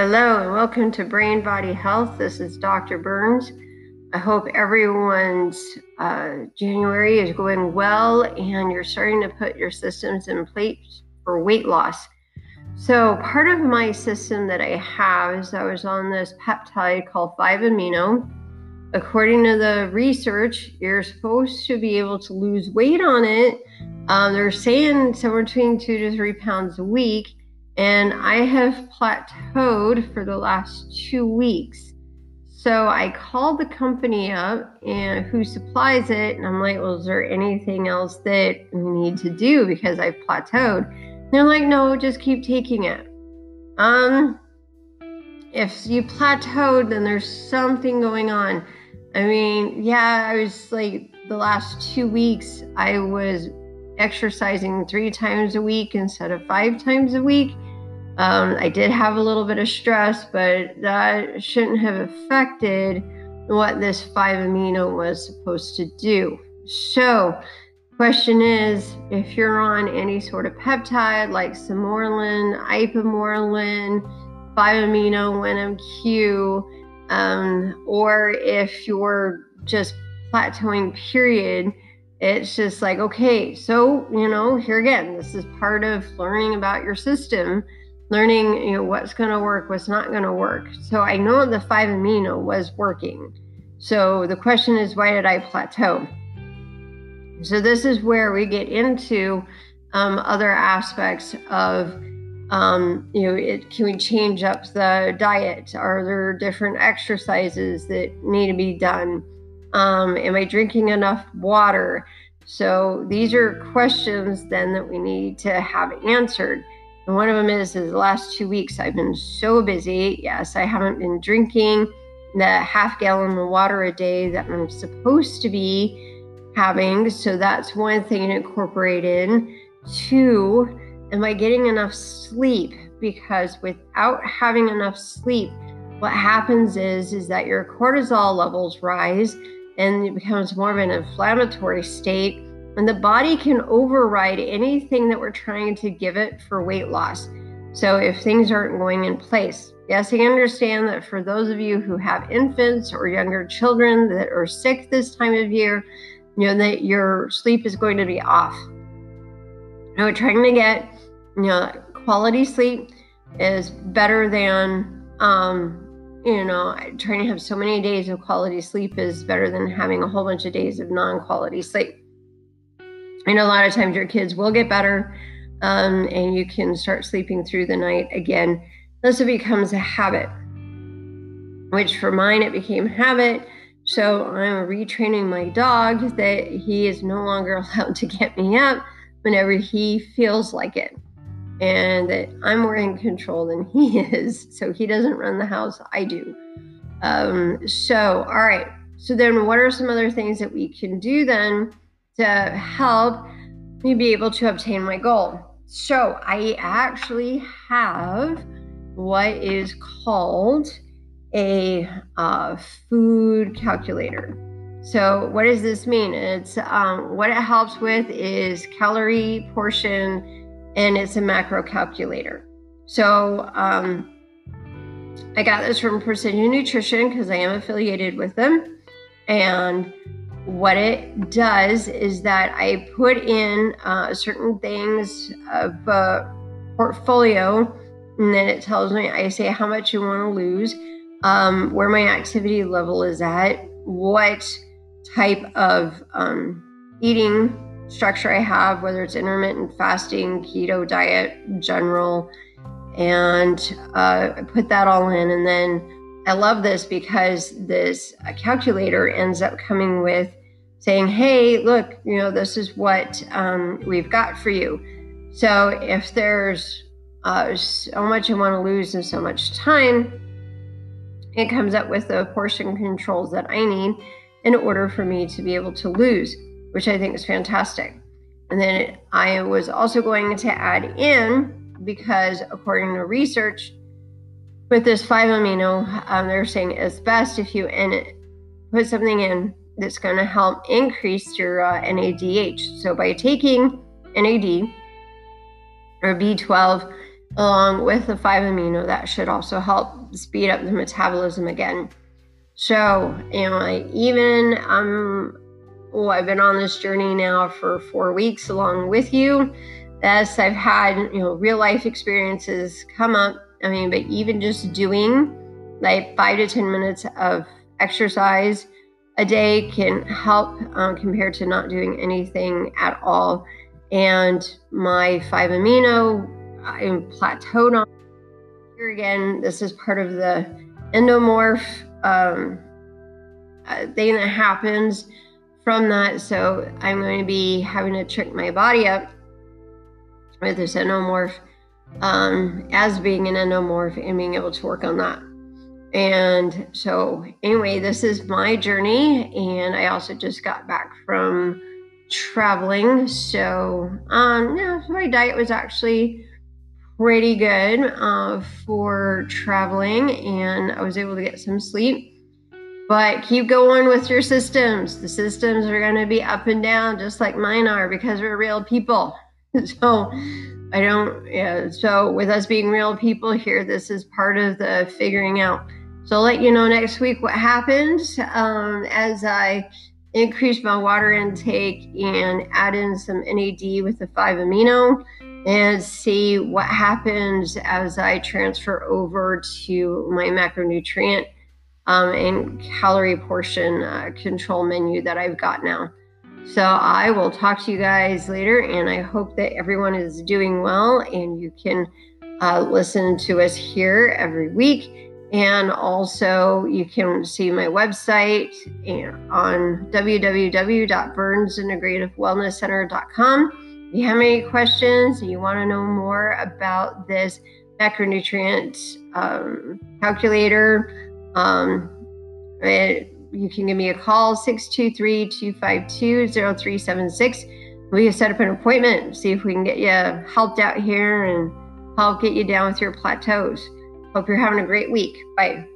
Hello and welcome to Brain Body Health. This is Dr. Burns. I hope everyone's uh, January is going well and you're starting to put your systems in place for weight loss. So, part of my system that I have is I was on this peptide called 5 amino. According to the research, you're supposed to be able to lose weight on it. Um, they're saying somewhere between two to three pounds a week and I have plateaued for the last two weeks. So I called the company up and who supplies it, and I'm like, well, is there anything else that we need to do because I've plateaued? And they're like, no, just keep taking it. Um, if you plateaued, then there's something going on. I mean, yeah, I was like the last two weeks, I was exercising three times a week instead of five times a week. Um, I did have a little bit of stress, but that shouldn't have affected what this 5 amino was supposed to do. So, question is if you're on any sort of peptide like Sermorelin, Ipamorelin, 5 amino, NMQ, um, or if you're just plateauing, period, it's just like, okay, so, you know, here again, this is part of learning about your system learning you know what's going to work what's not going to work. So i know the 5 amino was working. So the question is why did i plateau? So this is where we get into um, other aspects of um, you know it, can we change up the diet? Are there different exercises that need to be done? Um, am i drinking enough water? So these are questions then that we need to have answered and one of them is, is the last two weeks I've been so busy. Yes, I haven't been drinking the half gallon of water a day that I'm supposed to be having. So that's one thing to incorporate in. Two, am I getting enough sleep? Because without having enough sleep, what happens is is that your cortisol levels rise and it becomes more of an inflammatory state and the body can override anything that we're trying to give it for weight loss. So if things aren't going in place, yes, I understand that for those of you who have infants or younger children that are sick this time of year, you know that your sleep is going to be off. You know, trying to get you know quality sleep is better than um, you know trying to have so many days of quality sleep is better than having a whole bunch of days of non-quality sleep. I know a lot of times your kids will get better um, and you can start sleeping through the night again. This becomes a habit, which for mine, it became habit. So I'm retraining my dog that he is no longer allowed to get me up whenever he feels like it. And that I'm more in control than he is. So he doesn't run the house, I do. Um, so, all right. So then, what are some other things that we can do then? To help me be able to obtain my goal. So I actually have what is called a uh, food calculator. So what does this mean? It's um, what it helps with is calorie portion, and it's a macro calculator. So um, I got this from Precision Nutrition because I am affiliated with them, and what it does is that I put in uh, certain things of uh, portfolio, and then it tells me, I say how much you want to lose, um, where my activity level is at, what type of um, eating structure I have, whether it's intermittent fasting, keto diet, general, and uh, I put that all in. And then I love this because this calculator ends up coming with saying, hey, look, you know, this is what um, we've got for you. So if there's uh, so much I want to lose and so much time, it comes up with the portion controls that I need in order for me to be able to lose, which I think is fantastic. And then I was also going to add in, because according to research, with this 5 amino, um, they're saying it's best if you in put something in that's going to help increase your uh, NADH. So by taking NAD or B12, along with the 5 amino that should also help speed up the metabolism again. So, you know, I even um well, I've been on this journey now for four weeks along with you. As I've had, you know, real life experiences come up. I mean, but even just doing like five to 10 minutes of exercise a day can help um, compared to not doing anything at all. And my 5 amino, I'm plateaued on. Here again, this is part of the endomorph um, uh, thing that happens from that. So I'm going to be having to trick my body up with this endomorph um, as being an endomorph and being able to work on that. And so, anyway, this is my journey. And I also just got back from traveling. So, um, yeah, my diet was actually pretty good uh, for traveling, and I was able to get some sleep. But keep going with your systems. The systems are going to be up and down, just like mine are, because we're real people. so, I don't, yeah. So, with us being real people here, this is part of the figuring out so I'll let you know next week what happens um, as I increase my water intake and add in some NAD with the 5 amino and see what happens as I transfer over to my macronutrient um, and calorie portion uh, control menu that I've got now. So I will talk to you guys later, and I hope that everyone is doing well and you can uh, listen to us here every week. And also, you can see my website on www.burnsintegrativewellnesscenter.com. If you have any questions and you want to know more about this macronutrient um, calculator, um, it, you can give me a call 623 252 0376. We can set up an appointment, see if we can get you helped out here and help get you down with your plateaus. Hope you're having a great week. Bye.